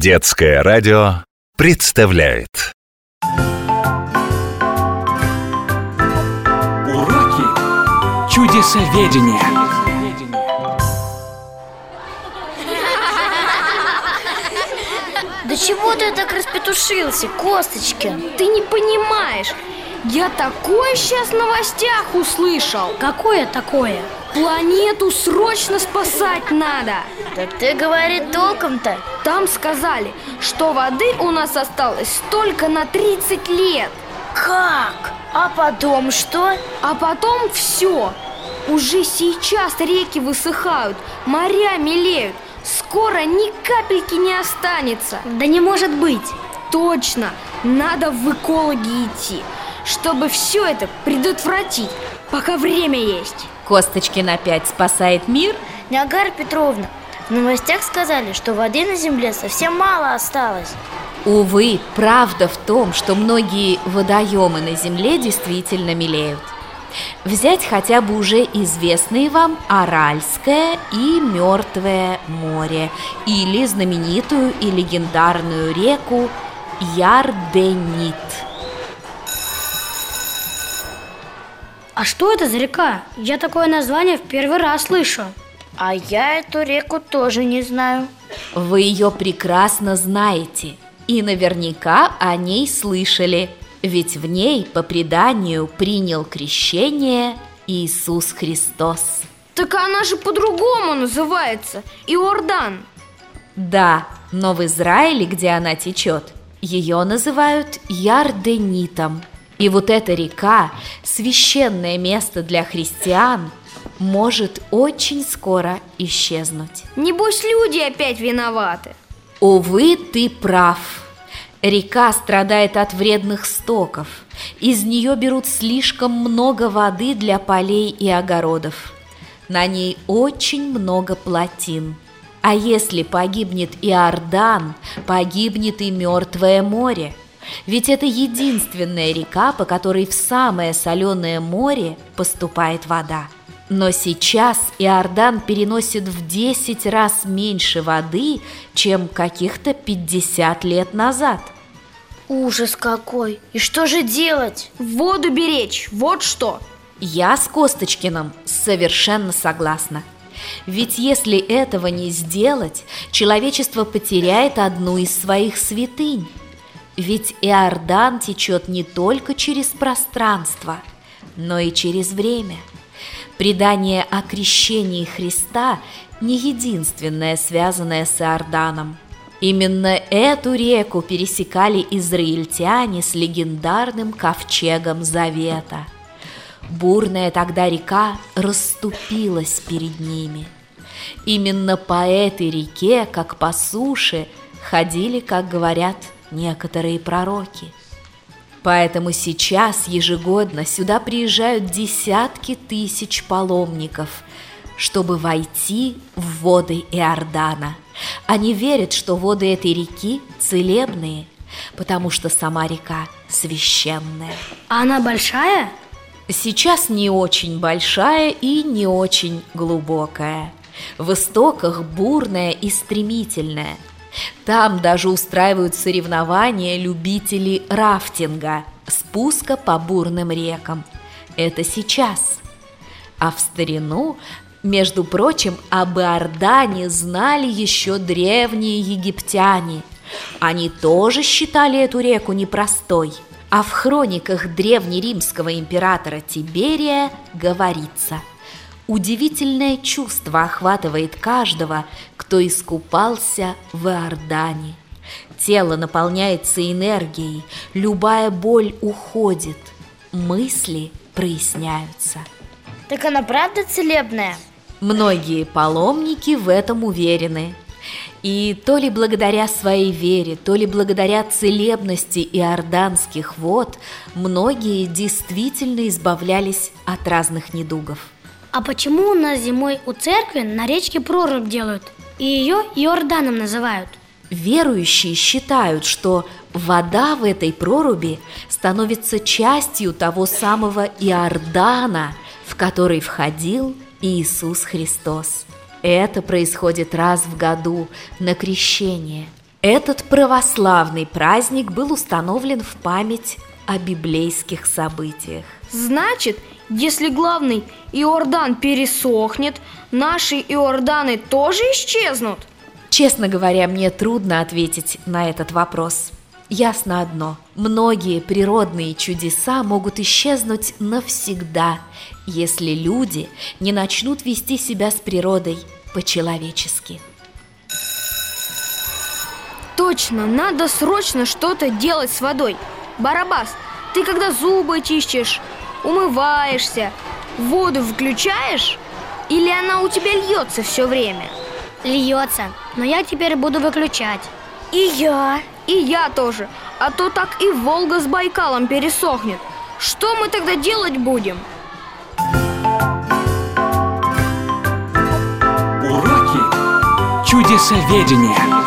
Детское радио представляет Уроки чудесоведения. Да чего ты так распетушился, Косточкин? Ты не понимаешь, я такое сейчас в новостях услышал Какое такое? Планету срочно спасать надо Да ты говори толком-то Там сказали, что воды у нас осталось только на 30 лет Как? А потом что? А потом все Уже сейчас реки высыхают, моря мелеют Скоро ни капельки не останется Да не может быть Точно, надо в экологи идти Чтобы все это предотвратить, пока время есть Косточкин опять спасает мир? Ниагара Петровна, в новостях сказали, что воды на земле совсем мало осталось Увы, правда в том, что многие водоемы на земле действительно мелеют Взять хотя бы уже известные вам Аральское и Мертвое море Или знаменитую и легендарную реку Ярденит А что это за река? Я такое название в первый раз слышу. А я эту реку тоже не знаю. Вы ее прекрасно знаете и наверняка о ней слышали. Ведь в ней, по преданию, принял крещение Иисус Христос. Так она же по-другому называется Иордан. Да, но в Израиле, где она течет, ее называют Ярденитом. И вот эта река, священное место для христиан, может очень скоро исчезнуть. Небось люди опять виноваты Увы, ты прав. Река страдает от вредных стоков. Из нее берут слишком много воды для полей и огородов. На ней очень много плотин. А если погибнет Иордан, погибнет и Мертвое море. Ведь это единственная река, по которой в самое соленое море поступает вода. Но сейчас Иордан переносит в 10 раз меньше воды, чем каких-то 50 лет назад. Ужас какой! И что же делать? Воду беречь, вот что Я с Косточкиным совершенно согласна. Ведь если этого не сделать, человечество потеряет одну из своих святынь. Ведь Иордан течет не только через пространство, но и через время. Предание о крещении Христа не единственное, связанное с Иорданом. Именно эту реку пересекали израильтяне с легендарным ковчегом Завета. Бурная тогда река расступилась перед ними. Именно по этой реке, как по суше, ходили, как говорят, некоторые пророки. Поэтому сейчас ежегодно сюда приезжают десятки тысяч паломников, чтобы войти в воды Иордана. Они верят, что воды этой реки целебные, потому что сама река священная. А она большая? Сейчас не очень большая и не очень глубокая. В истоках бурная и стремительная – там даже устраивают соревнования любителей рафтинга, спуска по бурным рекам. Это сейчас. А в старину, между прочим, об Иордане знали еще древние египтяне. Они тоже считали эту реку непростой. А в хрониках древнеримского императора Тиберия говорится – Удивительное чувство охватывает каждого, кто искупался в Иордане. Тело наполняется энергией, любая боль уходит, мысли проясняются. Так она правда целебная? Многие паломники в этом уверены. И то ли благодаря своей вере, то ли благодаря целебности иорданских вод, многие действительно избавлялись от разных недугов. А почему у нас зимой у церкви на речке прорубь делают? И ее Иорданом называют? Верующие считают, что вода в этой проруби становится частью того самого Иордана, в который входил Иисус Христос. Это происходит раз в году на крещение. Этот православный праздник был установлен в память о библейских событиях. Значит, если главный Иордан пересохнет, наши Иорданы тоже исчезнут? Честно говоря, мне трудно ответить на этот вопрос. Ясно одно – многие природные чудеса могут исчезнуть навсегда, если люди не начнут вести себя с природой по-человечески. Точно, надо срочно что-то делать с водой. Барабас, ты когда зубы чистишь, умываешься, воду включаешь? Или она у тебя льется все время? Льется, но я теперь буду выключать. И я, и я тоже. А то так и Волга с Байкалом пересохнет. Что мы тогда делать будем? Уроки чудесоведения.